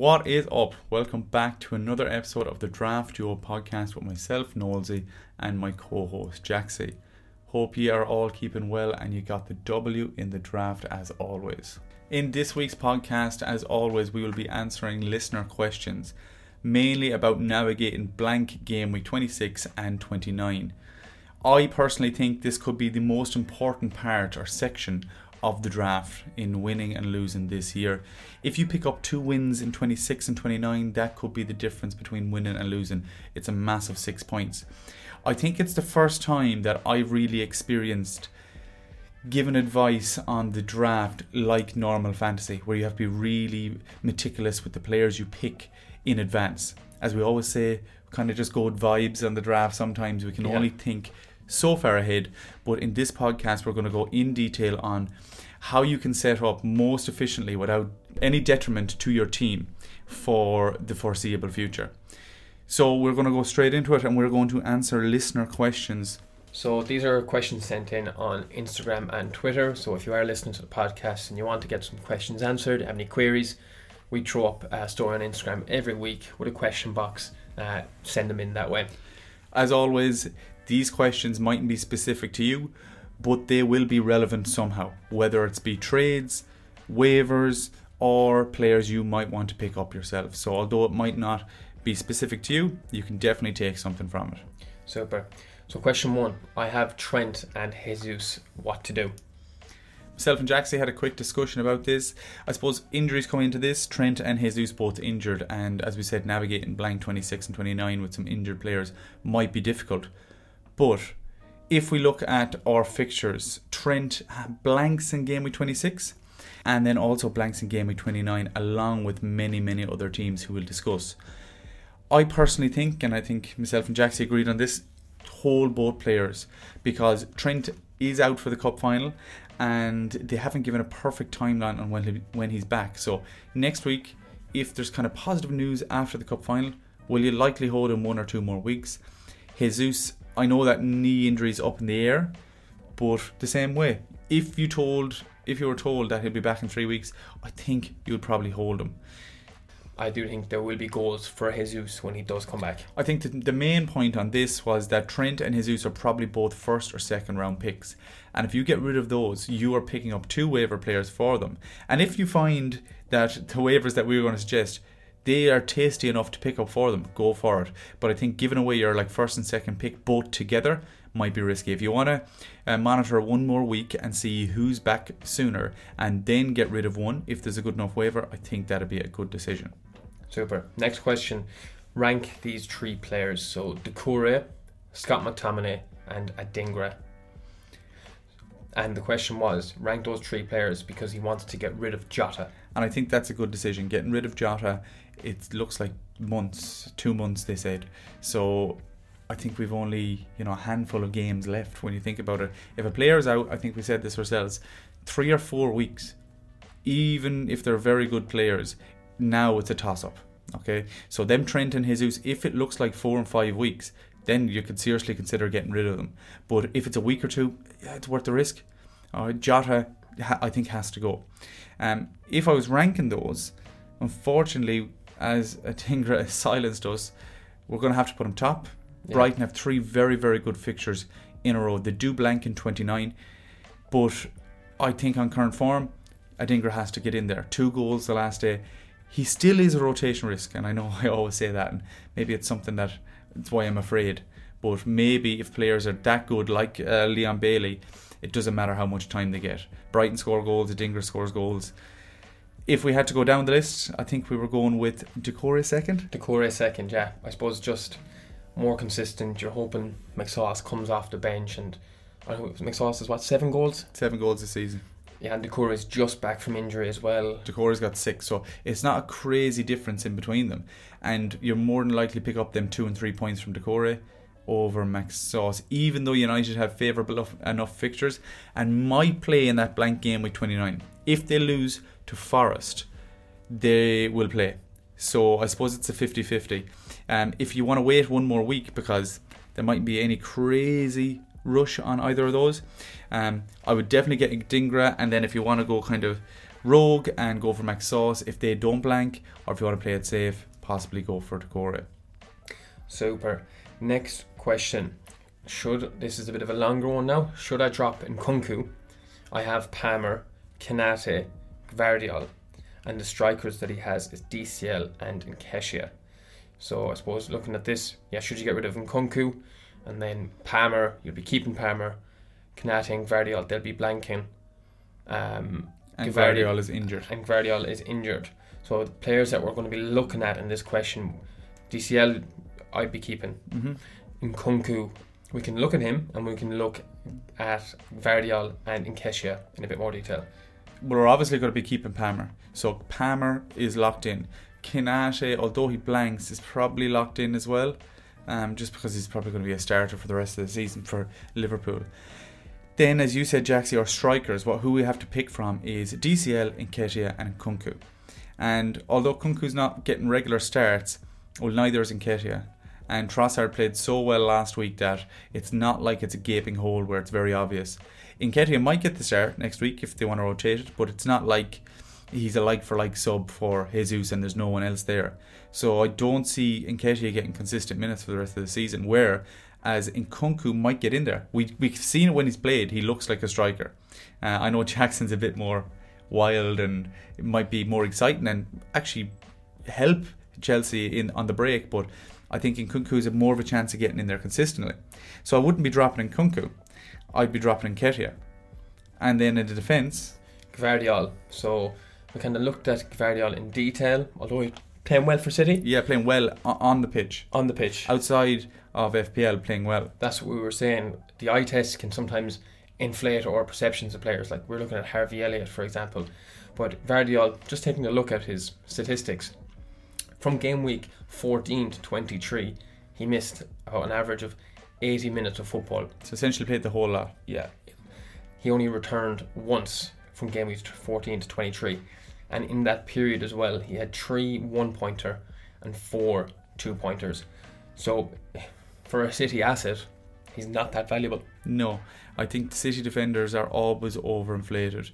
What is up? Welcome back to another episode of the Draft Duo podcast with myself, Nolsey, and my co host, Jaxie. Hope you are all keeping well and you got the W in the draft as always. In this week's podcast, as always, we will be answering listener questions, mainly about navigating blank game week 26 and 29. I personally think this could be the most important part or section of the draft in winning and losing this year. If you pick up two wins in 26 and 29, that could be the difference between winning and losing. It's a massive six points. I think it's the first time that I've really experienced giving advice on the draft like normal fantasy, where you have to be really meticulous with the players you pick in advance. As we always say, kind of just go with vibes on the draft. Sometimes we can Yeah. only think so far ahead, but in this podcast, we're going to go in detail on how you can set up most efficiently without any detriment to your team for the foreseeable future. So we're going to go straight into it and we're going to answer listener questions. So these are questions sent in on Instagram and Twitter. So if you are listening to the podcast and you want to get some questions answered, have any queries, we throw up a story on Instagram every week with a question box. Uh, send them in that way. As always, these questions mightn't be specific to you, but they will be relevant somehow, whether it's be trades, waivers, or players you might want to pick up yourself. So although it might not be specific to you, you can definitely take something from it. Super. So question one: I have Trent and Jesus. What to do? Myself and Jaxie had a quick discussion about this. I suppose injuries coming into this, Trent and Jesus both injured, and as we said, navigating blank 26 and 29 with some injured players might be difficult. But if we look at our fixtures, Trent blanks in game week 26 and then also blanks in game week 29, along with many, many other teams who we'll discuss. I personally think, and I think myself and Jaxie agreed on this, hold both players because Trent is out for the cup final and they haven't given a perfect timeline on when he, when he's back. So next week, if there's kind of positive news after the cup final, will you likely hold him one or two more weeks? Jesus, I know that knee injury is up in the air, but the same way, if you told if you were told that he'll be back in three weeks, I think you'd probably hold him. I do think there will be goals for Jesus when he does come back. I think the, the main point on this was that Trent and Jesus are probably both first or second round picks. And if you get rid of those, you are picking up two waiver players for them. And if you find that the waivers that we were going to suggest, they are tasty enough to pick up for them, go for it. But I think giving away your like first and second pick both together might be risky. If you want to uh, monitor one more week and see who's back sooner and then get rid of one, if there's a good enough waiver, I think that'd be a good decision. Super. Next question: Rank these three players. So Decore, Scott McTominay, and Adingra. And the question was rank those three players because he wants to get rid of Jota. And I think that's a good decision. Getting rid of Jota, it looks like months, two months, they said. So I think we've only, you know, a handful of games left when you think about it. If a player is out, I think we said this ourselves, three or four weeks, even if they're very good players, now it's a toss up. Okay? So them Trent and Jesus, if it looks like four and five weeks, then you could seriously consider getting rid of them. But if it's a week or two, yeah, it's worth the risk. Uh, Jota, I think, has to go. Um, if I was ranking those, unfortunately, as Adingra silenced us, we're going to have to put him top. Yeah. Brighton have three very, very good fixtures in a row. They do blank in 29, but I think on current form, Adingra has to get in there. Two goals the last day. He still is a rotation risk, and I know I always say that, and maybe it's something that it's why I'm afraid. But maybe if players are that good, like uh, Leon Bailey, it doesn't matter how much time they get. Brighton score goals, Adingra scores goals. If we had to go down the list, I think we were going with Decore second. Decore second, yeah. I suppose just more consistent. You're hoping McSauce comes off the bench and I know, McSauce is what seven goals. Seven goals this season. Yeah, and Decore is just back from injury as well. Decore's got six, so it's not a crazy difference in between them. And you're more than likely pick up them two and three points from Decore over Max Sauce, even though United have favourable enough, enough fixtures and might play in that blank game with 29. If they lose to Forest, they will play. So I suppose it's a 50 50. Um, if you want to wait one more week because there mightn't be any crazy rush on either of those, um, I would definitely get Dingra. And then if you want to go kind of Rogue and go for Max Sauce if they don't blank, or if you want to play it safe, possibly go for Decore. Super. Next question. Should this is a bit of a longer one now? Should I drop in Kunku? I have Palmer, Konaté, Gvardiol, and the strikers that he has is DCL and Nketiah. So I suppose looking at this, yeah, should you get rid of Nkunku and then Palmer, you'll be keeping Palmer, Konaté and they'll be blanking. Um, And Gvardiol is injured. and Gvardiol is injured. So the players that we're going to be looking at in this question, DCL, I'd be keeping. hmm Nkunku, we can look at him and we can look at Gvardiol and Nketiah in a bit more detail. We're obviously going to be keeping Palmer. So Palmer is locked in. Konaté, although he blanks, is probably locked in as well, um, just because he's probably going to be a starter for the rest of the season for Liverpool. Then, as you said, Jaxie, our strikers, what who we have to pick from is DCL, Nketiah, and Nkunku. And although Nkunku's not getting regular starts, well, neither is Nketiah. And Trossard played so well last week that it's not like it's a gaping hole where it's very obvious. Nketiah might get the start next week if they want to rotate it, but it's not like he's a like for like sub for Jesus and there's no one else there. So I don't see Nketiah getting consistent minutes for the rest of the season. Where as Nkunku might get in there, we we've seen it when he's played. He looks like a striker. Uh, I know Jackson's a bit more wild and it might be more exciting and actually help Chelsea in on the break, but I think Nkunku has more of a chance of getting in there consistently. So I wouldn't be dropping Nkunku. I'd be dropping Nketiah. And then in the defence, Gvardiol. So we kind of looked at Gvardiol in detail, although he playing well for City yeah, playing well on the pitch. on the pitch. Outside of FPL, playing well. That's what we were saying. The eye test can sometimes inflate our perceptions of players. Like we're looking at Harvey Elliott, for example. But Gvardiol, just taking a look at his statistics, from game week 14 to 23, he missed about an average of 80 minutes of football. So essentially played the whole lot. Yeah. He only returned once from game week 14 to 23. And in that period as well, he had three one pointer and four two pointers. So, for a City asset, he's not that valuable. No, I think City defenders are always overinflated.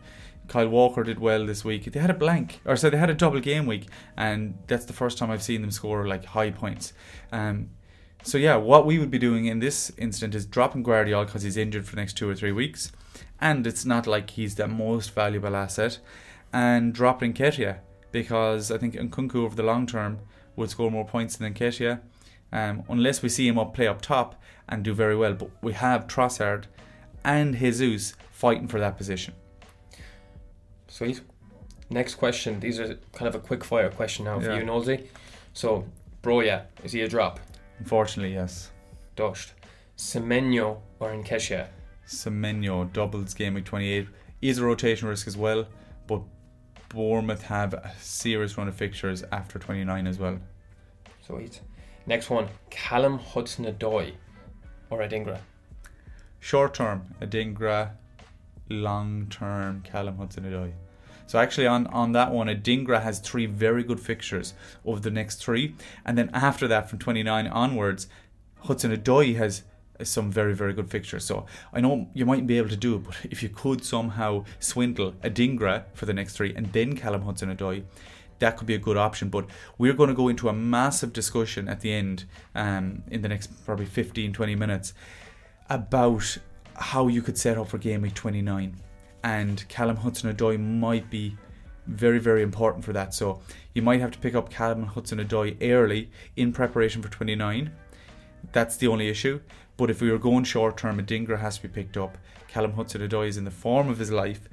Kyle Walker did well this week. They had a blank, or so they had a double game week, and that's the first time I've seen them score like high points. Um, so yeah, what we would be doing in this instant is dropping Gvardiol because he's injured for the next two or three weeks, and it's not like he's the most valuable asset, and dropping Nketiah because I think Nkunku over the long term would score more points than Nketiah, um, unless we see him up play up top and do very well. But we have Trossard and Jesus fighting for that position. Sweet. Next question. These are kind of a quick fire question now for Yeah. you, Nosy. So, Broja, is he a drop? Unfortunately, yes. Dushed. Semenyo or Nketiah? Semenyo doubles game week 28 is a rotation risk as well, but Bournemouth have a serious run of fixtures after 29 as well. Sweet. Next one. Callum Hudson-Odoi or Adingra? Short term, Adingra. Long term, Callum Hudson Odoi. So actually, on on that one, Adingra has three very good fixtures over the next three, and then after that, from 29 onwards, Hudson Odoi has some very very good fixtures. So I know you mightn't be able to do it, but if you could somehow swindle Adingra for the next three and then Callum Hudson Odoi, that could be a good option. But we're going to go into a massive discussion at the end, um, in the next probably 15 20 minutes, about how you could set up for game week 29. And Callum Hudson Odoi might be very, very important for that. So you might have to pick up Callum Hudson Odoi early in preparation for 29. That's the only issue. But if we were going short term, Adingra has to be picked up. Callum Hudson Odoi is in the form of his life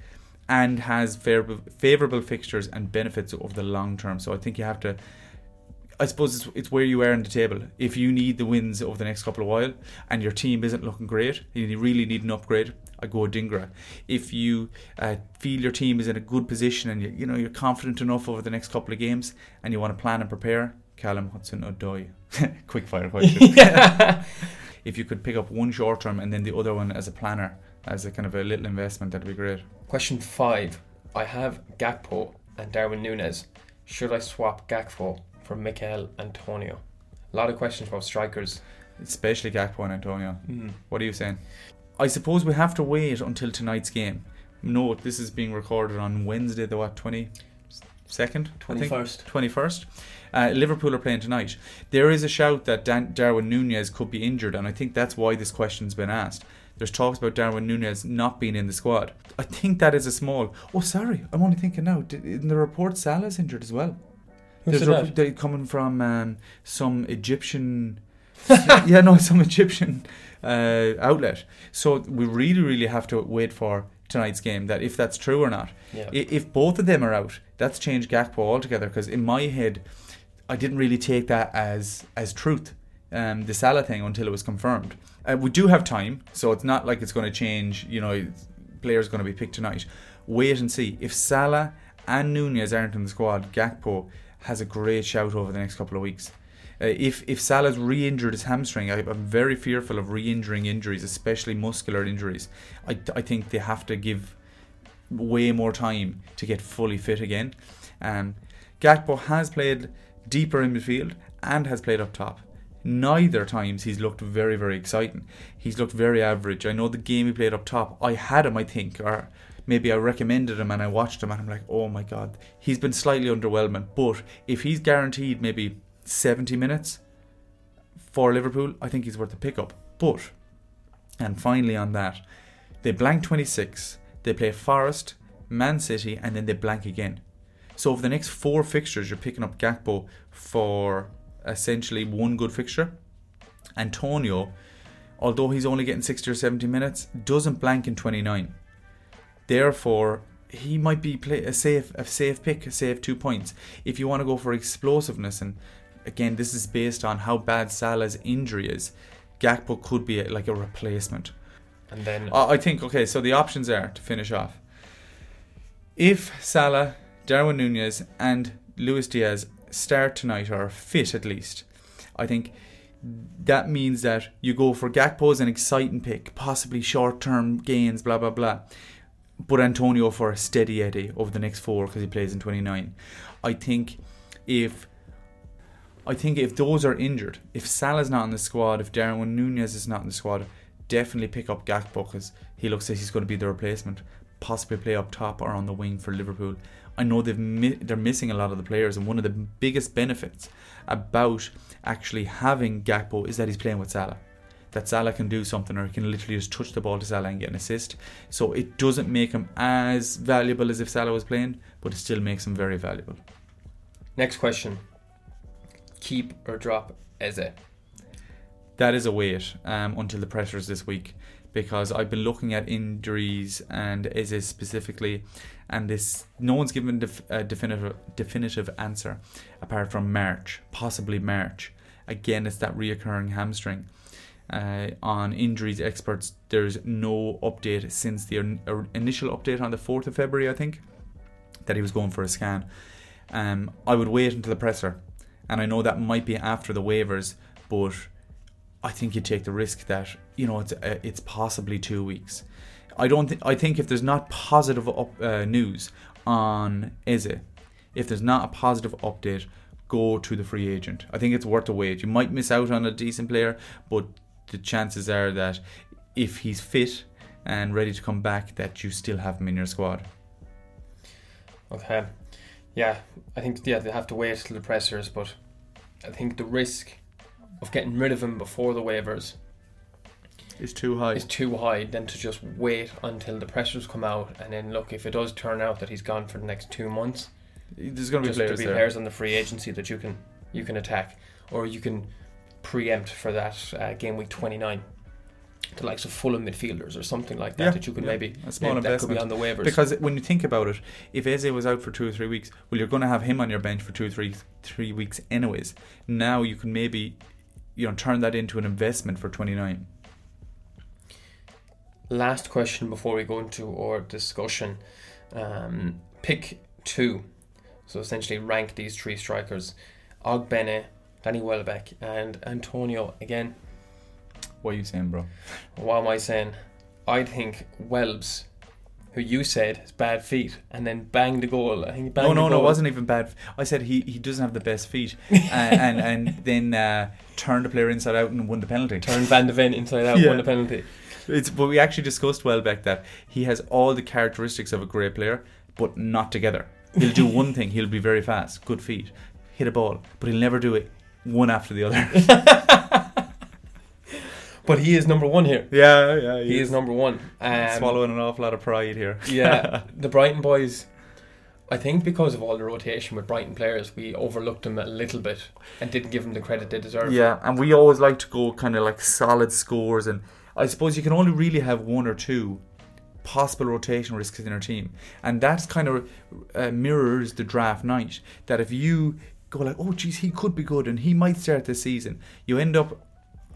and has favorable, fixtures and benefits over the long term. So I think you have to. I suppose it's, it's where you are in the table. If you need the wins over the next couple of while and your team isn't looking great, you really need an upgrade, I go Dingra. If you uh, feel your team is in a good position and you, you know you're confident enough over the next couple of games and you want to plan and prepare, Callum Hudson Odoi. Quick fire question. if you could pick up one short term and then the other one as a planner, as a kind of a little investment, that'd be great. Question five. I have Gakpo and Darwin Nunez. Should I swap Gakpo for Michail Antonio? A lot of questions about strikers. Especially Gakpo and Antonio. What are you saying? I suppose we have to wait until tonight's game. note this is being recorded on Wednesday, the what twenty second, Twenty first. twenty first. Uh, Liverpool are playing tonight. There is a shout that Dan- Darwin Nunez could be injured, and I think that's why this question's been asked. There's talks about Darwin Nunez not being in the squad. I think that is a small. Oh, sorry, I'm only thinking now. In the report, Salah's injured as well. Who There's said rep- that? they coming from um, some Egyptian. yeah, no, some Egyptian uh, outlet. So we really, really have to wait for tonight's game. That if that's true or not. Yeah. If both of them are out, that's changed Gakpo altogether. Because in my head, I didn't really take that as as truth, um, the Salah thing, until it was confirmed. Uh, we do have time, so it's not like it's going to change. You know, players going to be picked tonight. Wait and see. If Salah and Nunez aren't in the squad, Gakpo has a great shout over the next couple of weeks. Uh, if if Salah's re-injured his hamstring, I, I'm very fearful of re-injuring injuries, especially muscular injuries. I, I think they have to give way more time to get fully fit again. Um, Gakpo has played deeper in midfield and has played up top. Neither times he's looked very, very exciting. He's looked very average. I know the game he played up top, I had him, I think, or maybe I recommended him and I watched him and I'm like, oh my god, he's been slightly underwhelming. But if he's guaranteed maybe 70 minutes for Liverpool, I think he's worth a pickup. But, and finally on that, they blank 26, they play Forest, Man City, and then they blank again. So over the next four fixtures, you're picking up Gakpo for essentially one good fixture. Antonio, although he's only getting 60 or 70 minutes, doesn't blank in 29. Therefore, he might be play a safe a safe pick, a safe two points. If you want to go for explosiveness, and again, this is based on how bad Salah's injury is, Gakpo could be like a replacement. And then I I think okay. So the options are to finish off. If Salah, Darwin Nunez, and Luis Diaz start tonight or are fit at least, I think that means that you go for Gakpo as an exciting pick, possibly short-term gains, blah blah blah. But Antonio for a steady Eddie over the next four because he plays in 29. I think if I think if those are injured, if Salah's not in the squad, if Darwin Nunez is not in the squad, definitely pick up Gakpo because he looks like he's going to be the replacement. Possibly play up top or on the wing for Liverpool. I know they've mi- they're missing a lot of the players, and one of the biggest benefits about actually having Gakpo is that he's playing with Salah. That Salah can do something, or he can literally just touch the ball to Salah and get an assist. So it doesn't make him as valuable as if Salah was playing, but it still makes him very valuable. next question: Keep or drop Eze? that is a wait um, until the pressures this week because I've been looking at injuries and Eze specifically, and this no one's given def- a definitive definitive answer apart from March, possibly March. Again, it's that reoccurring hamstring. Uh, on injuries experts, there's no update since the in- initial update on the 4th of February, I think, that he was going for a scan. Um, I would wait until the presser, and I know that might be after the waivers, but I think you take the risk that you know it's uh, it's possibly two weeks. I don't think I think if there's not positive up, uh, news on Eze, if there's not a positive update, go to the free agent. I think it's worth the wait. You might miss out on a decent player, but the chances are that if he's fit and ready to come back, that you still have him in your squad. Okay, yeah, I think yeah they have to wait till the pressers, but I think the risk of getting rid of him before the waivers It's too high. is too high than to just wait until the pressures come out and then look if it does turn out that he's gone for the next two months. There's going to be players to be there. players on the free agency that you can you can attack or you can preempt for that uh, game week 29 the likes of Fulham midfielders or something like that Yeah, that you could yeah, maybe a small maybe that could be on the waivers. Because when you think about it, if Eze was out for two or three weeks, well, you're going to have him on your bench for two or three three weeks anyways. Now you can maybe, you know, turn that into an investment for 29. last question before we go into our discussion. Um, pick two. So essentially rank these three strikers. Ogbene Danny Welbeck and Antonio again What are you saying, bro? what am I saying I think Welbs who you said has bad feet and then banged the goal I think he banged No, no, no, it wasn't even bad. I said he, he doesn't have the best feet, uh, and and then uh, turned the player inside out and won the penalty. turned Van de Ven inside out Yeah. won the penalty It's, but we actually discussed Welbeck that he has all the characteristics of a great player, but not together. He'll do one thing. He'll be very fast, good feet, hit a ball, but he'll never do it one after the other. But he is number one here. yeah, yeah. He is number one. Um, swallowing an awful lot of pride here. yeah, the Brighton boys. I think because of all the rotation with Brighton players, we overlooked them a little bit and didn't give them the credit they deserve. Yeah, and we always like to go kind of like solid scores, and I suppose you can only really have one or two possible rotation risks in your team, and that's kind of uh, mirrors the draft night. That if you go like, oh geez, he could be good, and he might start this season, you end up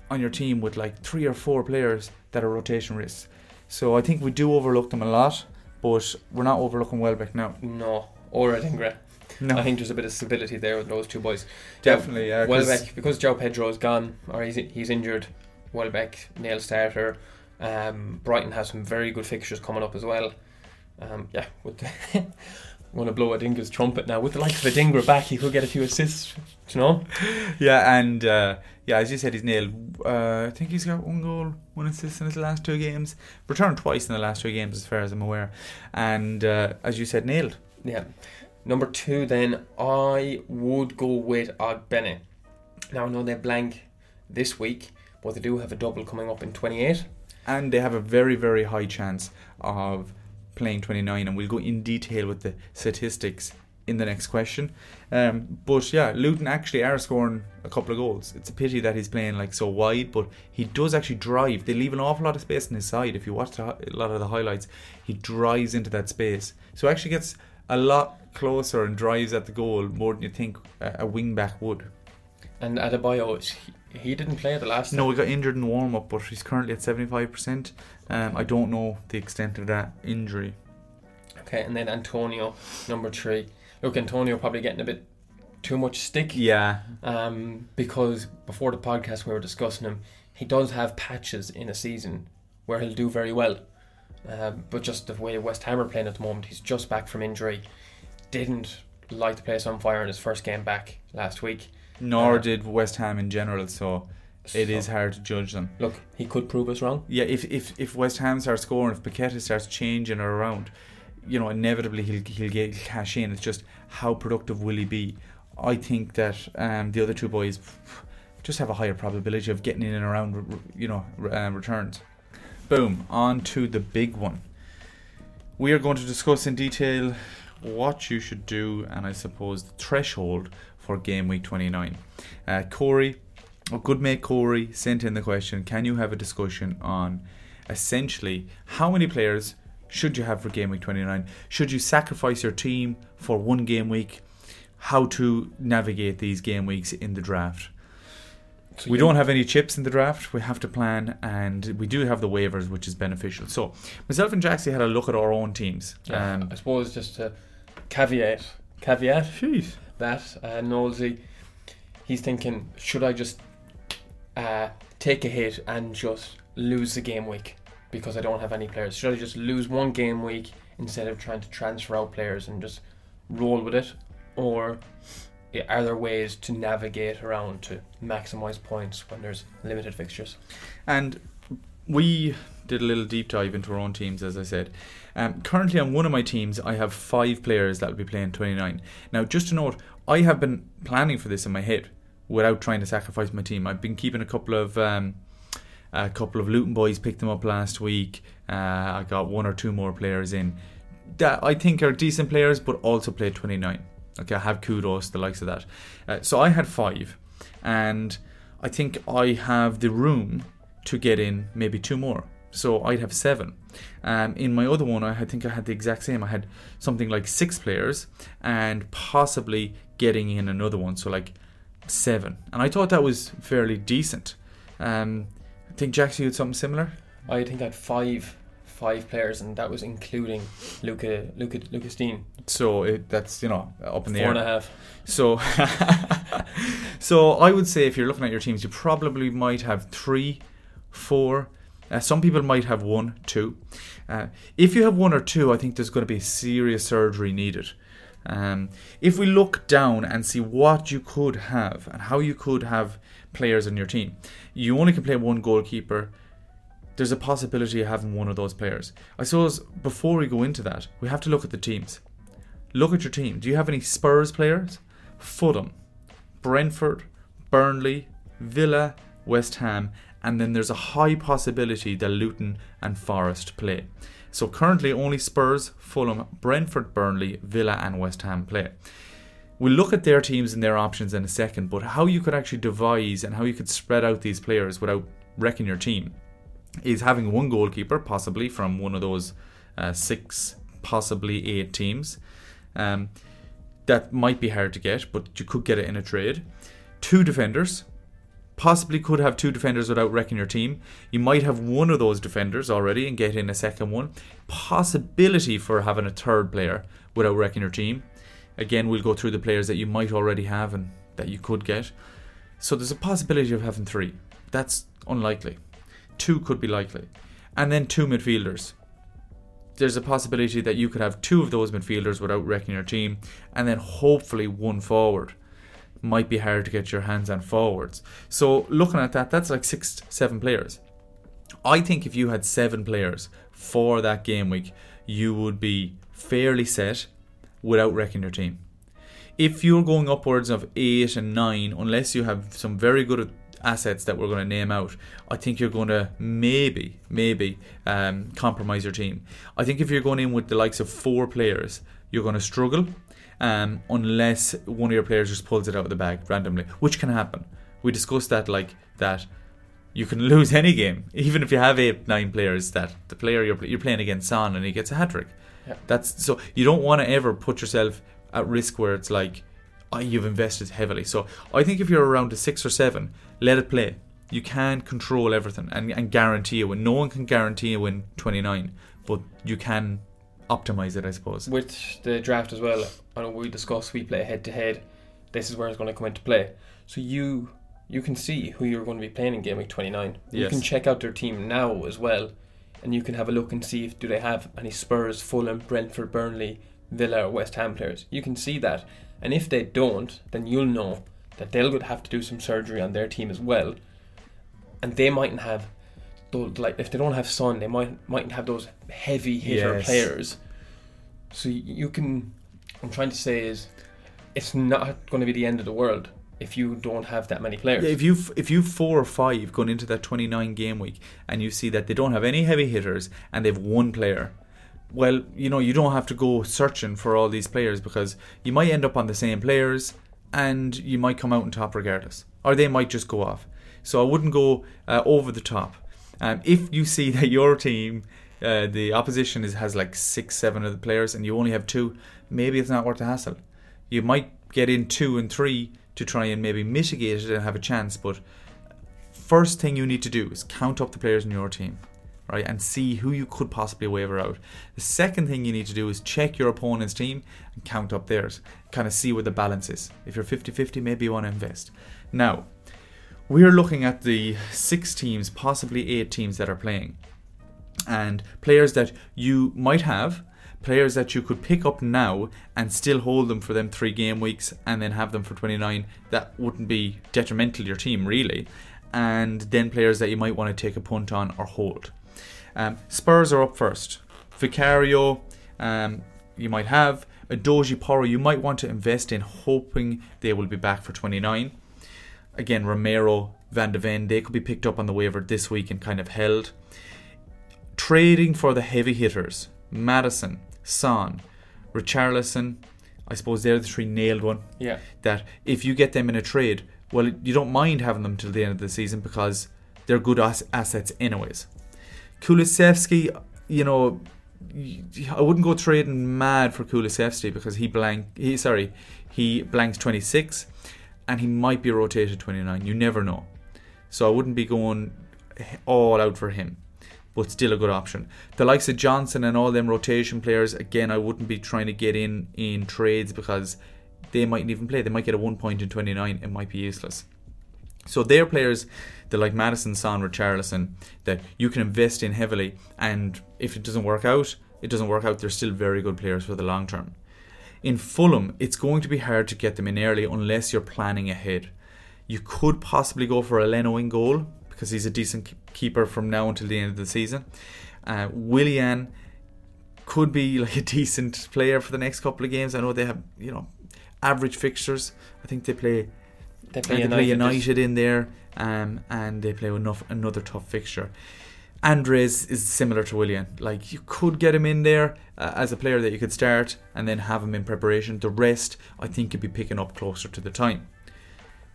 on your team with like three or four players that are rotation risks. So I think we do overlook them a lot, but we're not overlooking Welbeck now. No, or Adingra. No, I think there's a bit of stability there with those two boys. definitely. Yeah, Welbeck, because João Pedro is gone or he's he's injured. Welbeck, nail starter. Um, Brighton has some very good fixtures coming up as well. Um, yeah, with the want to blow Adingra's trumpet now. With the likes of Adingra back, he could get a few assists. You know, Yeah, and uh, yeah, as you said, he's nailed. Uh, I think he's got one goal, one assist in his last two games. Returned twice in the last two games, as far as I'm aware. And uh, as you said, nailed. Yeah. Number two, then I would go with Ogbene. Now I know they're blank this week, but they do have a double coming up in 28. And they have a very, very high chance of playing 29. And we'll go in detail with the statistics in the next question. Um, but yeah, Luton actually are scoring a couple of goals. It's a pity that he's playing like so wide, but he does actually drive. They leave an awful lot of space on his side. If you watch the, a lot of the highlights, he drives into that space. So actually gets a lot closer and drives at the goal more than you think a, a wing back would. And Adebayo, he, he didn't play the last No, he got injured in warm up, but he's currently at 75%. Um, I don't know the extent of that injury. Okay, and then Antonio, number three. Look, Antonio probably getting a bit too much stick Yeah, um, because before the podcast we were discussing him, he does have patches in a season where he'll do very well. Um, but just the way West Ham are playing at the moment, he's just back from injury. Didn't light the place on fire in his first game back last week. nor Uh, did West Ham in general, so it is So, hard to judge them. Look, he could prove us wrong. Yeah, if, if, if West Ham starts scoring, if Paqueta starts changing around, you know, inevitably he'll, he'll get cash in. It's just how productive will he be? I think that um, the other two boys just have a higher probability of getting in and around, you know, um, returns. Boom, on to the big one. We are going to discuss in detail what you should do and I suppose the threshold for game week 29. Uh, Corey, a good mate Corey, sent in the question Can you have a discussion on essentially how many players should you have for game week 29? Should you sacrifice your team for one game week? How to navigate these game weeks in the draft? So we don't have any chips in the draft. We have to plan, and we do have the waivers, which is beneficial. So, myself and Jaxie had a look at our own teams. Yeah, Um, I suppose just to caveat, caveat Jeez. that uh, Knowlesy, he's thinking, should I just uh, take a hit and just lose the game week because I don't have any players? Should I just lose one game week instead of trying to transfer out players and just roll with it, or are there ways to navigate around to maximize points when there's limited fixtures? And we did a little deep dive into our own teams, as I said. Um, currently, on one of my teams, I have five players that will be playing 29. Now, just to note, I have been planning for this in my head without trying to sacrifice my team. I've been keeping a couple of um, a couple of Luton boys picked them up last week. Uh, I got one or two more players in that I think are decent players, but also played 29. Okay, I have Kudus, the likes of that. Uh, so I had five, and I think I have the room to get in maybe two more. So I'd have seven. Um, in my other one, I think I had the exact same. I had something like six players and possibly getting in another one, so like seven. And I thought that was fairly decent. Um, think Jackson, you had something similar. I think I had five five players, and that was including Luca Luca Lucas Digne, So it, that's you know up in the four air. and a half. So, so I would say if you're looking at your teams, you probably might have three, four. Uh, some people might have one, two. Uh, if you have one or two, I think there's going to be serious surgery needed. Um, if we look down and see what you could have and how you could have players in your team, you only can play one goalkeeper. there's a possibility of having one of those players. I suppose before we go into that, we have to look at the teams. Look at your team. Do you have any Spurs players? Fulham, Brentford, Burnley, Villa, West Ham, and then there's a high possibility that Luton and Forest play. So currently only Spurs, Fulham, Brentford, Burnley, Villa, and West Ham play. We'll look at their teams and their options in a second, but how you could actually devise and how you could spread out these players without wrecking your team is having one goalkeeper, possibly from one of those uh, six, possibly eight teams. Um, that might be hard to get, but you could get it in a trade. Two defenders, possibly could have two defenders without wrecking your team. You might have one of those defenders already and get in a second one. Possibility for having a third player without wrecking your team. Again, we'll go through the players that you might already have and that you could get. So there's a possibility of having three. That's unlikely. Two could be likely. And then two midfielders. There's a possibility that you could have two of those midfielders without wrecking your team, and then hopefully one forward. Might be hard to get your hands on forwards. So looking at that, that's like six, seven players. I think if you had seven players for that game week, you would be fairly set without wrecking your team. If you're going upwards of eight and nine, unless you have some very good assets that we're going to name out, I think you're going to maybe, maybe um, compromise your team. I think if you're going in with the likes of four players, you're going to struggle um, unless one of your players just pulls it out of the bag randomly, which can happen. We discussed that like that. You can lose any game, even if you have eight, nine players. That the player you're, you're playing against Son and he gets a hat trick. Yeah. That's so you don't want to ever put yourself at risk where it's like oh, you've invested heavily. So I think if you're around a six or seven, let it play. You can control everything and, and guarantee a win. No one can guarantee a win 29, but you can optimize it, I suppose. With the draft as well, I know we discussed we play head to head. This is where it's going to come into play. So you you can see who you're going to be playing in game week 29. You can check out their team now as well, and you can have a look and see if do they have any Spurs, Fulham, Brentford, Burnley, Villa, or West Ham players. You can see that, and if they don't, then you'll know that they'll have to do some surgery on their team as well, and they mightn't have. Those, like if they don't have Son, they might mightn't have those heavy hitter Yes. players. So you can. I'm trying to say is, it's not going to be the end of the world if you don't have that many players. Yeah, if you if you four or five going into that 29 game week and you see that they don't have any heavy hitters and they've one player, well, you know you don't have to go searching for all these players because you might end up on the same players and you might come out on top regardless, or they might just go off. So I wouldn't go uh, over the top. Um, if you see that your team, uh, the opposition is has like six, seven of the players, and you only have two, maybe it's not worth the hassle. You might get in two and three to try and maybe mitigate it and have a chance, but first thing you need to do is count up the players in your team, right, and see who you could possibly waiver out. The second thing you need to do is check your opponent's team and count up theirs, kind of see where the balance is. If you're 50 50, maybe you want to invest. Now, we're looking at the six teams, possibly eight teams that are playing, and players that you might have. Players that you could pick up now and still hold them for them three game weeks and then have them for 29, that wouldn't be detrimental to your team, really and then players that you might want to take a punt on or hold. Um, Spurs are up first. Vicario, um, you might have. A Doji Porro you might want to invest in, hoping they will be back for 29. Again, Romero, Van de Ven, they could be picked up on the waiver this week and kind of held. Trading for the heavy hitters Maddison, Son, Richarlison, I suppose they're the three nailed one yeah, that if you get them in a trade, well, you don't mind having them till the end of the season because they're good as- assets anyways. Kulusevski, you know, I wouldn't go trading mad for Kulusevski because he blank. He sorry, he blanks 26, and he might be rotated 29. You never know, so I wouldn't be going all out for him. But still a good option. The likes of Johnson and all them rotation players, again, I wouldn't be trying to get in in trades because they mightn't even play. They might get a one point in 29. It might be useless. So they're players that like Maddison, Son, Richarlison that you can invest in heavily, and if it doesn't work out, it doesn't work out. They're still very good players for the long term. In Fulham, it's going to be hard to get them in early unless you're planning ahead. You could possibly go for a Leno in goal because he's a decent keeper from now until the end of the season. Uh, Willian could be like a decent player for the next couple of games. I know they have you know average fixtures. I think they play They play, they play United in there, um, and they play enough another tough fixture. Andreas is similar to Willian. Like you could get him in there uh, as a player that you could start and then have him in preparation. The rest, I think, you'd be picking up closer to the time.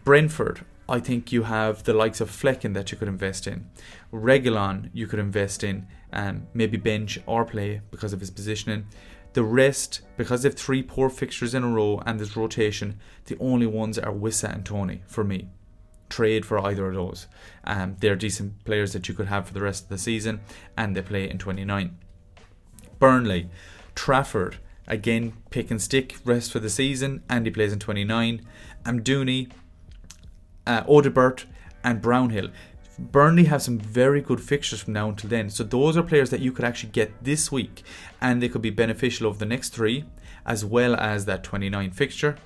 Brentford, I think you have the likes of Flekken that you could invest in. Reguilón, you could invest in, um, maybe bench or play because of his positioning. The rest, because they've three poor fixtures in a row and there's rotation, the only ones are Wissa and Toney for me. Trade for either of those. Um, they're decent players that you could have for the rest of the season, and they play in 29. Burnley, Trafford, again pick and stick, rest for the season, and he plays in 29. Amdouni, uh, Odobert, and Brownhill. Burnley have some very good fixtures from now until then. So those are players that you could actually get this week and they could be beneficial over the next three, as well as that 29 fixture.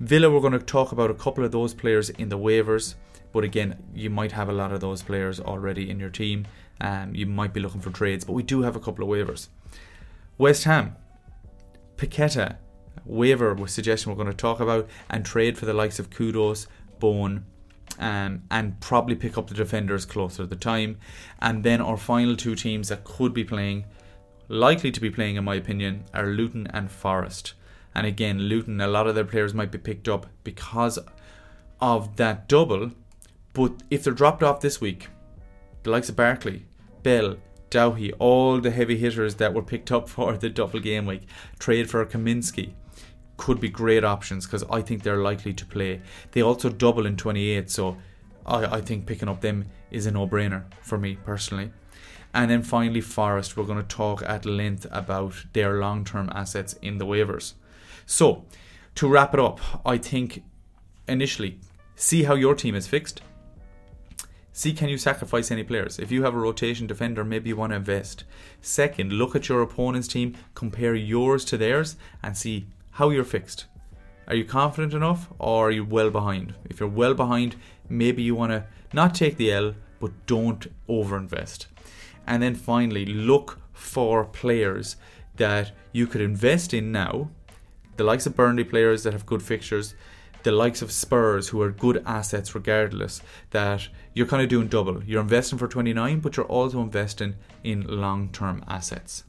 Villa, we're going to talk about a couple of those players in the waivers, but again, you might have a lot of those players already in your team. Um, you might be looking for trades, but we do have a couple of waivers. West Ham, Paqueta, waiver with suggestion we're going to talk about, and trade for the likes of Kudus, Um, and probably pick up the defenders closer to the time. And then our final two teams that could be playing, likely to be playing in my opinion, are Luton and Forest. And again, Luton, a lot of their players might be picked up because of that double. But if they're dropped off this week, the likes of Barkley, Bell, Doughty, all the heavy hitters that were picked up for the double game week, trade for Kaminski, could be great options because I think they're likely to play. They also double in 28, so I, I think picking up them is a no brainer for me personally. And then finally, Forest, we're going to talk at length about their long term assets in the waivers. So, to wrap it up, I think initially, see how your team is fixed. See can you sacrifice any players? If you have a rotation defender, maybe you want to invest. Second, look at your opponent's team, compare yours to theirs, and see how you're fixed. Are you confident enough or are you well behind? If you're well behind, maybe you want to not take the L, but don't overinvest. And then finally, look for players that you could invest in now. The likes of Burnley players that have good fixtures, the likes of Spurs who are good assets regardless, that you're kind of doing double. You're investing for 29, but you're also investing in long term assets.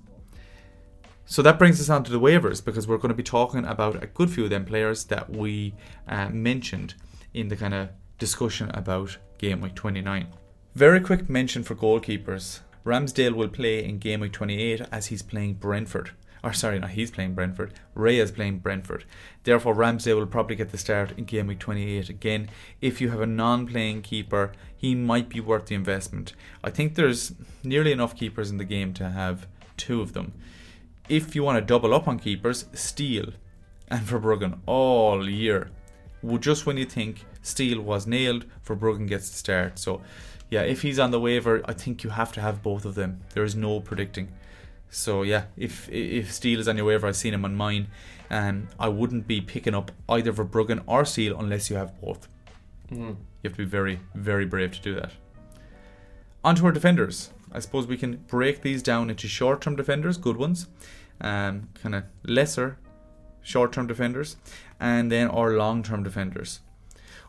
So that brings us on to the waivers because we're going to be talking about a good few of them players that we uh, mentioned in the kind of discussion about game week 29. Very quick mention for goalkeepers. Ramsdale will play in game week 28 as he's playing Brentford. Or sorry, no, he's playing Brentford. Ray is playing Brentford. Therefore, Ramsdale will probably get the start in game week 28 again. If you have a non-playing keeper, he might be worth the investment. I think there's nearly enough keepers in the game to have two of them if you want to double up on keepers, Steele and Verbruggen all year. Just when you think Steele was nailed, Verbruggen gets the start. So, yeah, if he's on the waiver, I think you have to have both of them. There is no predicting. So yeah, if if Steele is on your waiver, I've seen him on mine, and I wouldn't be picking up either Verbruggen or Steele unless you have both. Mm. You have to be very very brave to do that. On to our defenders. I suppose we can break these down into short term defenders, good ones, um, kind of lesser short term defenders, and then our long term defenders.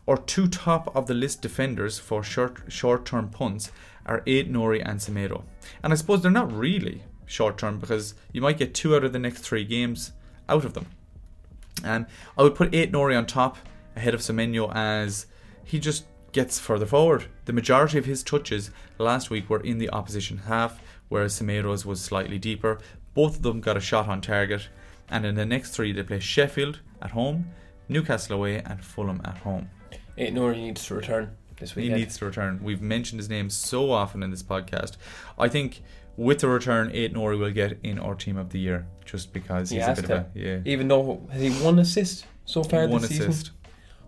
Our two top of the list defenders for short term punts are Aït-Nouri and Semedo. And I suppose they're not really short term because you might get two out of the next three games out of them. Um, I would put Aït-Nouri on top ahead of Semenyo as he just gets further forward. The majority of his touches last week were in the opposition half, whereas Semedo's was slightly deeper. Both of them got a shot on target, and in the next three they play Sheffield at home, Newcastle away, and Fulham at home. Eh, Aït-Nouri needs to return this week. He needs to return. We've mentioned his name so often in this podcast. I think with the return, Aït-Nouri will get in our team of the year just because He he's a bit to. of a yeah. Even though has he one assist so far One this season, assist.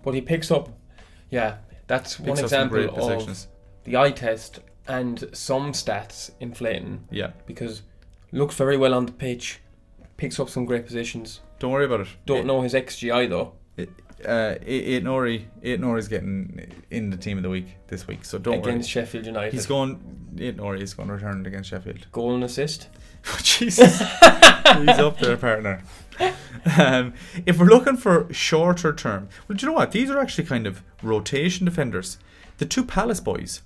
but he picks up. Yeah, that's one Picks up some example of the eye test and some stats inflating Yeah. because looks very well on the pitch, picks up some great positions. Don't worry about it. Don't It- know his XGI though. uh, Eight Nori, Nouri's getting in the team of the week this week, so don't worry. against Sheffield United. He's going. Nouri is going to return against Sheffield. goal and assist. Jesus, he's up there, partner. Um, if we're looking for shorter term, well, do you know what? These are actually kind of rotation defenders. The two Palace boys,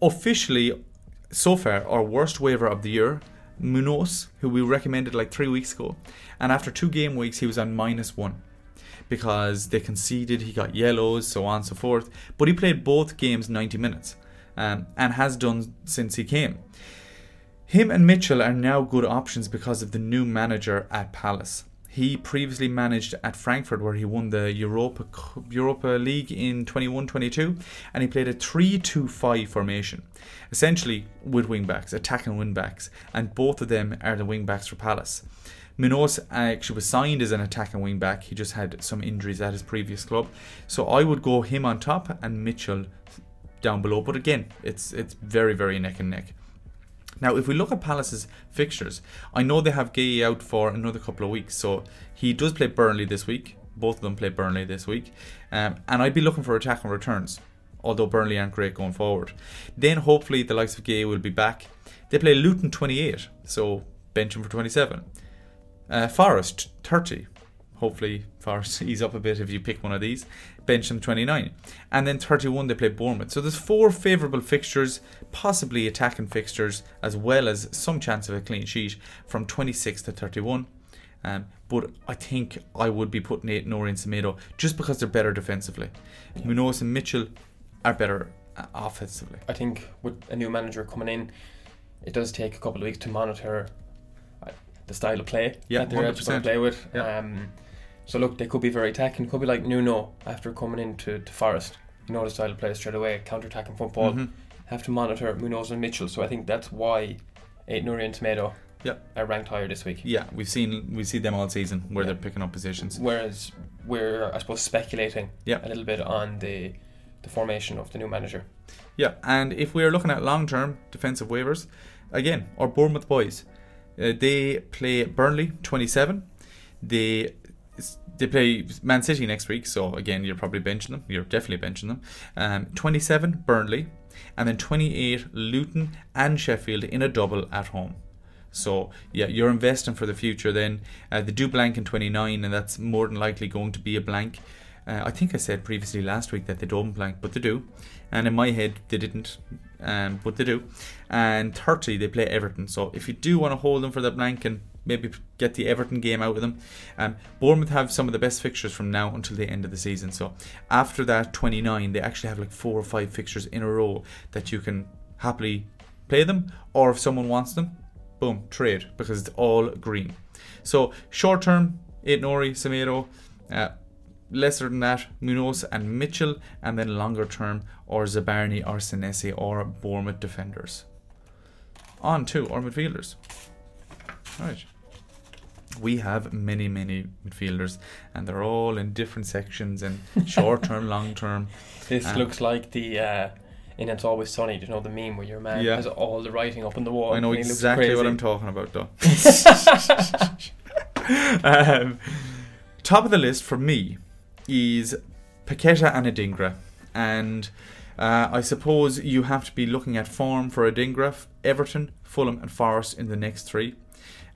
officially, so far, our worst waiver of the year. Munoz, who we recommended like three weeks ago, and after two game weeks, he was on minus one because they conceded, he got yellows, so on and so forth. But he played both games 90 minutes um, and has done since he came. Him and Mitchell are now good options because of the new manager at Palace. He previously managed at Frankfurt where he won the Europa Europa League in 21-22 and he played a 3-2-5 formation. Essentially with wingbacks, attacking wingbacks, and both of them are the wingbacks for Palace. Munoz actually was signed as an attacking wingback. He just had some injuries at his previous club. So I would go him on top and Mitchell down below. But again, it's it's very, very neck and neck. Now, if we look at Palace's fixtures, I know they have Guéhi out for another couple of weeks, so he does play Burnley this week. Both of them play Burnley this week, um, and I'd be looking for attack and returns. Although Burnley aren't great going forward, then hopefully the likes of Guéhi will be back. They play Luton 28, so bench him for 27. Uh, Forest 30. Hopefully Forest ease up a bit if you pick one of these. Bench them 29. And then 31 they play Bournemouth. So there's four favourable fixtures, possibly attacking fixtures, as well as some chance of a clean sheet from 26 to 31. Um, but I think I would be putting Aït-Nouri and Semedo just because they're better defensively. Munoz and Mitchell are better uh, offensively. I think with a new manager coming in, it does take a couple of weeks to monitor uh, the style of play Yeah, that they're actually going 100%. to play with. Yeah. Um, so look, they could be very attacking. Could be like Nuno after coming into to Forest. You know the style of play straight away, counter-attacking football. Mhm. Have to monitor Munoz and Mitchell. So I think that's why Aït-Nouri and Tomato Yeah. are ranked higher this week. Yeah, we've seen we see them all season where Yeah. they're picking up positions. Whereas we're, I suppose, speculating Yeah. a little bit on the the formation of the new manager. Yeah, and if we are looking at long term defensive waivers, again, our Bournemouth boys, uh, they play Burnley 27. They they play Man City next week, so again, you're probably benching them. You're definitely benching them. Um, 27 Burnley, and then 28 Luton and Sheffield in a double at home. So yeah, you're investing for the future. Then uh, they do blank in 29, and that's more than likely going to be a blank. Uh, I think I said previously last week that they don't blank, but they do. And in my head, they didn't, um, but they do. And 30, they play Everton. So if you do want to hold them for the blank and maybe get the Everton game out of them, um, Bournemouth have some of the best fixtures from now until the end of the season. So after that 29, they actually have like four or five fixtures in a row that you can happily play them, or if someone wants them, boom, trade because it's all green. So short term, Aït-Nouri, Semedo, uh, lesser than that, Munoz and Mitchell, and then longer term, or Zabarnyi or Senesi or Bournemouth defenders. On to our midfielders. Right. We have many, many midfielders, and they're all in different sections and short term, long term. This Um, looks like the uh, in It's Always Sunny. Do you know the meme where your man Yeah. has all the writing up on the wall? I know and exactly what? I'm talking about, though. um, top of the list for me is Paqueta and Adingra, and uh, I suppose you have to be looking at form for Adingra, Everton, Fulham, and Forest in the next three.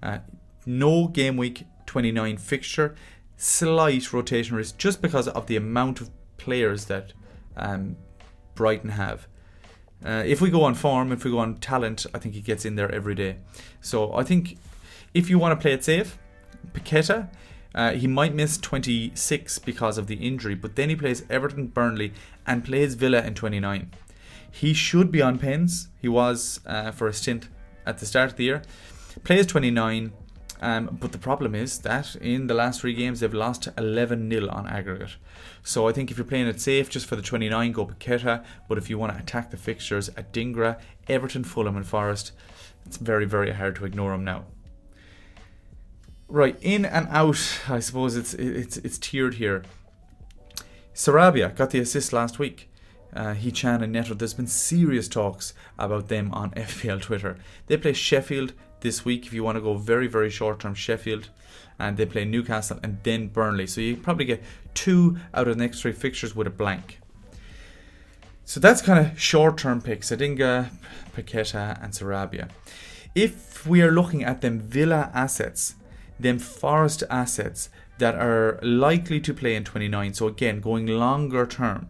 Uh, no game week 29 fixture, slight rotation risk just because of the amount of players that um, Brighton have. Uh, if we go on form, if we go on talent, I think he gets in there every day. So I think if you want to play it safe, Paqueta, uh, he might miss 26 because of the injury, but then he plays Everton, Burnley, and plays Villa in 29. He should be on pens. He was uh, for a stint at the start of the year. Plays 29, um, but the problem is that in the last three games they've lost 11 0 on aggregate. So I think if you're playing it safe just for the 29, go Paqueta. But if you want to attack the fixtures Adingra, Everton, Fulham, and Forest, it's very, very hard to ignore them now. Right, in and out, I suppose it's it's it's tiered here. Sarabia got the assist last week. Uh, Hee-chan and Neto. There's been serious talks about them on FPL Twitter. They play Sheffield this week. If you want to go very very short term, Sheffield. and they play Newcastle and then Burnley. So you probably get two out of the next three fixtures with a blank. So that's kind of short-term picks: Adingra, Paqueta, and Sarabia. If we are looking at them Villa assets, them Forest assets that are likely to play in 29. So again, going longer term.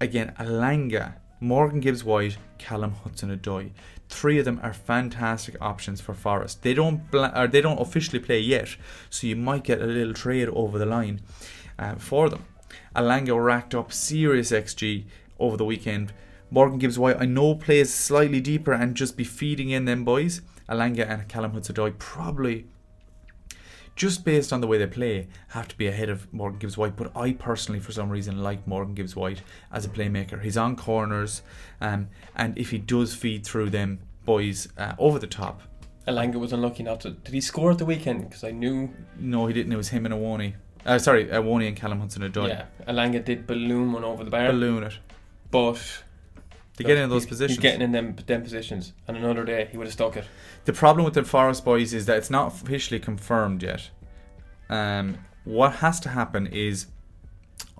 Again, Elanga, Morgan Gibbs White, Callum Hudson-Odoi. Three of them are fantastic options for Forest. They don't bla- or they don't officially play yet, so you might get a little trade over the line uh, for them. Elanga racked up serious XG over the weekend. Morgan Gibbs White, I know, plays slightly deeper and just be feeding in them boys. Elanga and Callum Hudson-Odoi probably just based on the way they play, have to be ahead of Morgan Gibbs White. But I personally, for some reason, like Morgan Gibbs White as a playmaker. He's on corners, um, and if he does feed through them boys uh, over the top. Elanga was unlucky not to. Did he score at the weekend? Because I knew. No, he didn't. It was him and Awoni. Uh, sorry, Awoni and Callum Hudson-Odoi. Yeah, Elanga did balloon one over the bar. Balloon it. But to get in those he's, positions. He's getting in them, them positions. And another day, he would have stuck it. The problem with the Forest boys is that it's not officially confirmed yet. Um, what has to happen is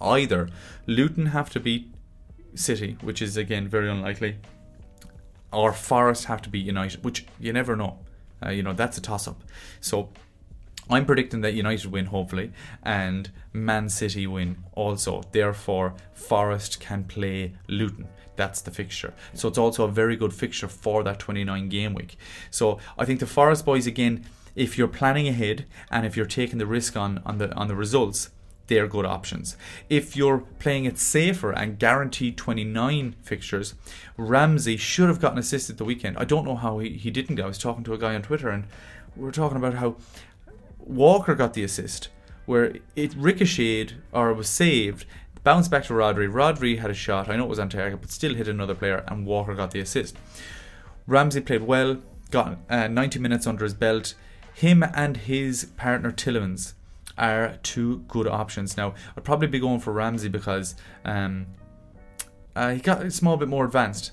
either Luton have to beat City, which is again very unlikely, or Forest have to beat United, which you never know. Uh, you know that's a toss-up. So I'm predicting that United win, hopefully, and Man City win also. Therefore, Forest can play Luton. That's the fixture. So it's also a very good fixture for that 29 game week. So I think the Forest boys again, if you're planning ahead and if you're taking the risk on on the on the results, they're good options. If you're playing it safer and guaranteed 29 fixtures, Ramsey should have gotten assisted the weekend. I don't know how he, he didn't. I was talking to a guy on Twitter and we were talking about how Walker got the assist, where it ricocheted or was saved, bounced back to Rodri. Rodri had a shot, I know it was on target, but still hit another player, and Walker got the assist. Ramsey played well, got uh, 90 minutes under his belt. Him and his partner Tielemans are two good options. Now, I'd probably be going for Ramsey because um, uh, he got a small bit more advanced.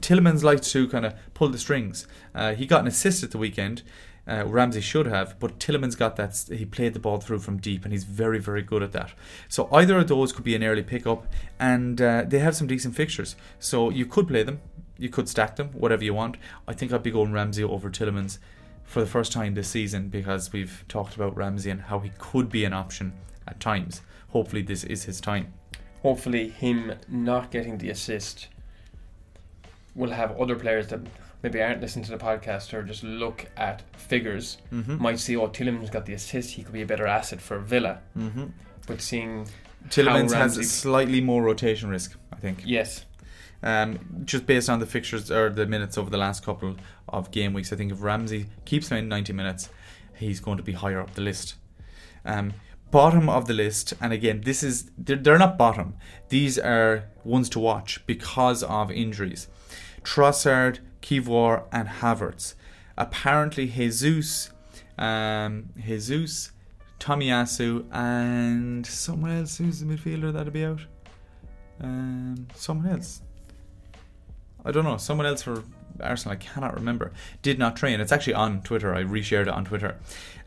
Tielemans likes to kind of pull the strings. Uh, he got an assist at the weekend. Uh, Ramsey should have, but Tielemans got that. He played the ball through from deep, and he's very, very good at that. So either of those could be an early pickup, and uh, they have some decent fixtures. So you could play them, you could stack them, whatever you want. I think I'd be going Ramsey over Tielemans for the first time this season because we've talked about Ramsey and how he could be an option at times. Hopefully, this is his time. Hopefully, him not getting the assist will have other players that maybe aren't listening to the podcast or just look at figures Mm-hmm. might see, oh, Tielemans got the assist, he could be a better asset for Villa. Mm-hmm. But seeing, Tielemans How has Ramsey- slightly more rotation risk, I think. yes, Um, just based on the fixtures or the minutes over the last couple of game weeks, I think if Ramsey keeps playing 90 minutes, he's going to be higher up the list. Um, bottom of the list, and again, this is they're, they're not bottom. These are ones to watch because of injuries. Trossard, Kiwior, and Havertz. Apparently, Jesus, um, Jesus, Tomiyasu, and someone else who's the midfielder that'll be out. Um, someone else. I don't know. Someone else for Arsenal. I cannot remember. Did not train. It's actually on Twitter. I reshared it on Twitter.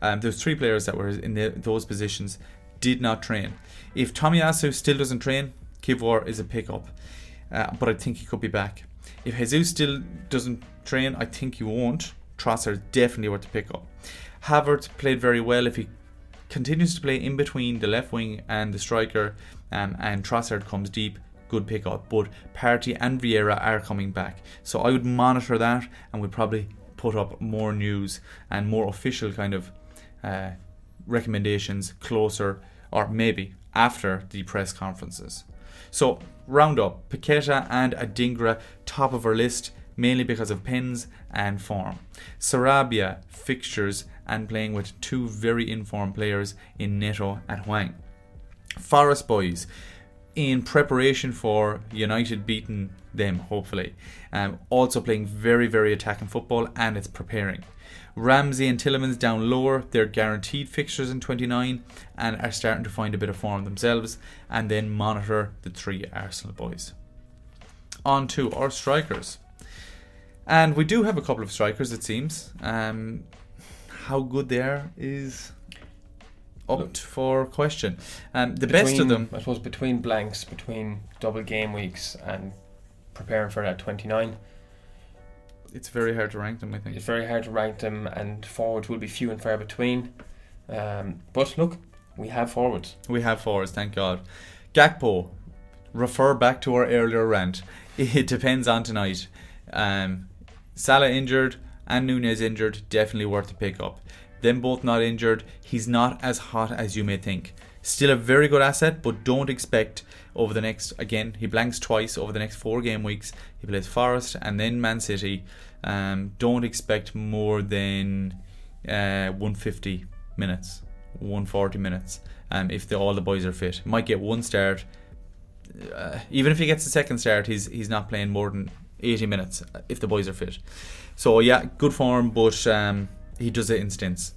Um, there's three players that were in the, those positions. Did not train. If Tomiyasu still doesn't train, Kiwior is a pickup. Uh, but I think he could be back. If Jesus still doesn't train, I think he won't. Trossard is definitely worth the pickup. Havertz played very well. If he continues to play in between the left wing and the striker, um, and Trossard comes deep, good pickup. But Partey and Vieira are coming back, so I would monitor that and would probably put up more news and more official kind of uh, recommendations closer or maybe after the press conferences. So round up, Paqueta and Adingra top of our list mainly because of pins and form. Sarabia fixtures and playing with two very informed players in Neto and Hwang. Forest boys in preparation for United beating them, hopefully. Um, also playing very, very attacking football and it's preparing. Ramsey and Tielemans down lower, they're guaranteed fixtures in 29 and are starting to find a bit of form themselves. And then monitor the three Arsenal boys. On to our strikers. And we do have a couple of strikers, it seems. Um, how good they are is up Look. for question. Um, the best of them, I suppose, between blanks, between double game weeks and preparing for that 29, it's very hard to rank them. I think. it's very hard to rank them, and forwards will be few and far between. Um, but look, we have forwards. We have forwards, thank God. Gakpo, refer back to our earlier rant. It depends on tonight. Um, Salah injured and Nunez injured, definitely worth a pick up. Them both not injured, he's not as hot as you may think. Still a very good asset, but don't expect over the next again he blanks twice over the next four game weeks. He plays Forest and then Man City. Um, don't expect more than uh, 150 minutes, 140 minutes. Um, if the, all the boys are fit, might get one start. Uh, even if he gets a second start, he's he's not playing more than 80 minutes uh, if the boys are fit. So yeah, good form, but um, he does it in stints.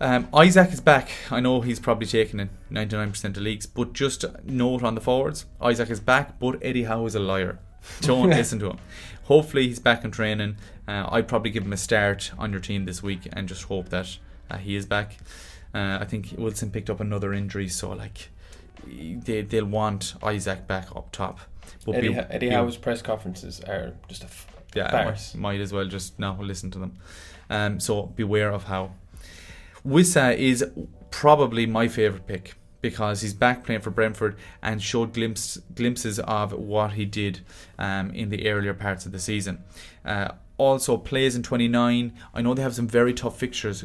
Um, Isak is back. I know he's probably taken in 99% of leagues, but just note on the forwards Isak is back, but Eddie Howe is a liar. Don't listen to him. Hopefully, he's back in training. Uh, I'd probably give him a start on your team this week and just hope that uh, he is back. Uh, I think Wilson picked up another injury, so like they, they'll want Isak back up top. But Eddie, be- Eddie be- Howe's press conferences are just a f- yeah, Farce. might, might as well just now listen to them. Um, so beware of Howe. Wissa is probably my favourite pick because he's back playing for Brentford and showed glimpse, glimpses of what he did um, in the earlier parts of the season. Uh, also plays in 29. I know they have some very tough fixtures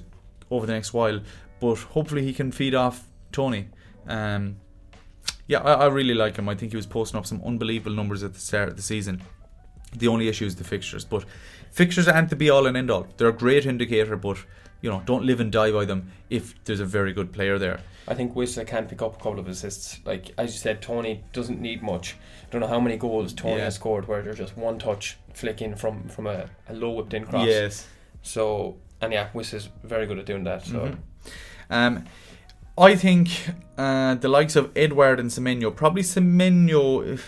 over the next while, but hopefully he can feed off Toney. Um, yeah, I, I really like him. I think he was posting up some unbelievable numbers at the start of the season. The only issue is the fixtures, but fixtures aren't the be all and end all. They're a great indicator, but you know, don't live and die by them if there's a very good player there. I think Wissa can pick up a couple of assists. Like as you said, Toney doesn't need much. I don't know how many goals Toney Yeah. has scored where they're just one touch flicking from from a, a low whipped in cross. Yes. So and yeah, Wissa's very good at doing that. So Mhm. Um, I think uh, the likes of Edouard and Semenyo, probably Semenyo.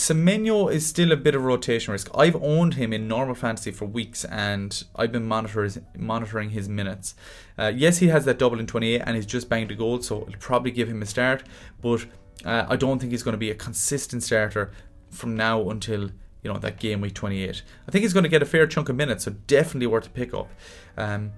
Semenyo is still a bit of rotation risk. I've owned him in normal fantasy for weeks, and I've been monitoring his minutes. Uh, yes, he has that double in 28, and he's just banged a goal, so it'll probably give him a start. But uh, I don't think he's going to be a consistent starter from now until you know that game week 28. I think he's going to get a fair chunk of minutes, so definitely worth a pick up. Um,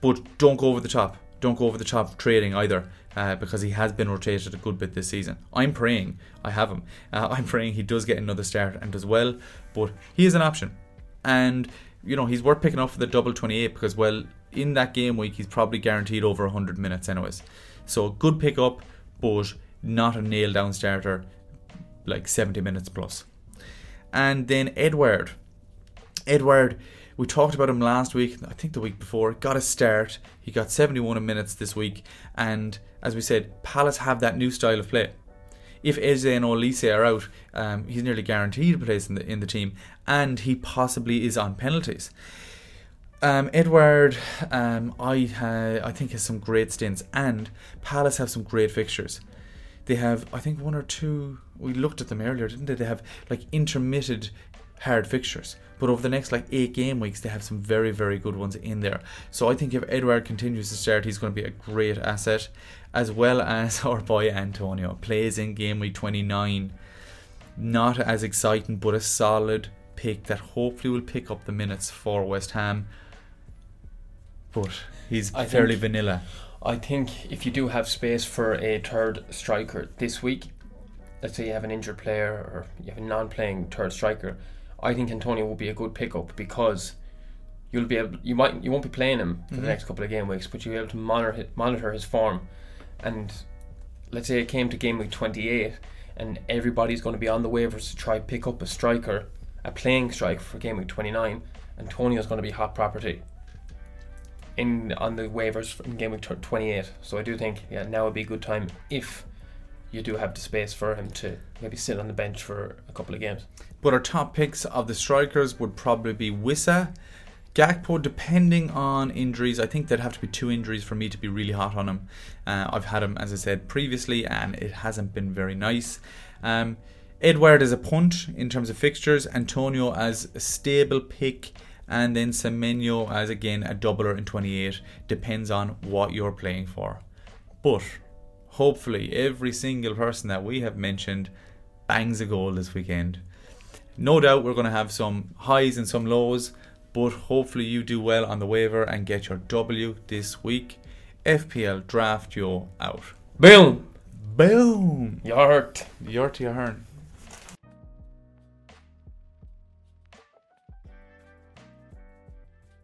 but don't go over the top. Don't go over the top trading either, uh, because he has been rotated a good bit this season. I'm praying I have him. Uh, I'm praying he does get another start and does well, but he is an option, and you know he's worth picking up for the double 28 because well in that game week he's probably guaranteed over 100 minutes anyways. So good pick up, but not a nail down starter, like 70 minutes plus. And then Edouard. Edouard, we talked about him last week, I think the week before, got a start. He got 71 minutes this week. And as we said, Palace have that new style of play. If Eze and Olise are out, um, he's nearly guaranteed a place in the, in the team. And he possibly is on penalties. Um, Edouard, um, I ha- I think has some great stints, and Palace have some great fixtures. They have, I think, one or two. We looked at them earlier, didn't they? They have like intermitted hard fixtures, but over the next like eight game weeks, they have some very, very good ones in there. So I think if Edouard continues to start, he's going to be a great asset, as well as our boy Antonio plays in game week twenty nine. Not as exciting, but a solid pick that hopefully will pick up the minutes for West Ham. But he's I fairly think- vanilla. I think if you do have space for a third striker this week, let's say you have an injured player or you have a non-playing third striker, I think Antonio will be a good pickup because you'll be able you might you won't be playing him for Mhm. the next couple of game weeks, but you'll be able to monitor monitor his form. And let's say it came to game week 28 and everybody's going to be on the waivers to try pick up a striker, a playing striker for game week 29. Antonio's going to be hot property in on the waivers in game week 28. So I do think yeah now would be a good time if you do have the space for him to maybe sit on the bench for a couple of games. But our top picks of the strikers would probably be Wissa, Gakpo, depending on injuries. I think there'd have to be two injuries for me to be really hot on him. Uh, I've had him, as I said previously, and it hasn't been very nice. Um, Edouard as a punt in terms of fixtures, Antonio as a stable pick and then Semenyo as again a doubler in 28. Depends on what you're playing for. But hopefully, every single person that we have mentioned bangs a goal this weekend. No doubt we're going to have some highs and some lows, but hopefully you do well on the waiver and get your W this week. FPL Draft Yo out. Boom! Boom! You're to your turn.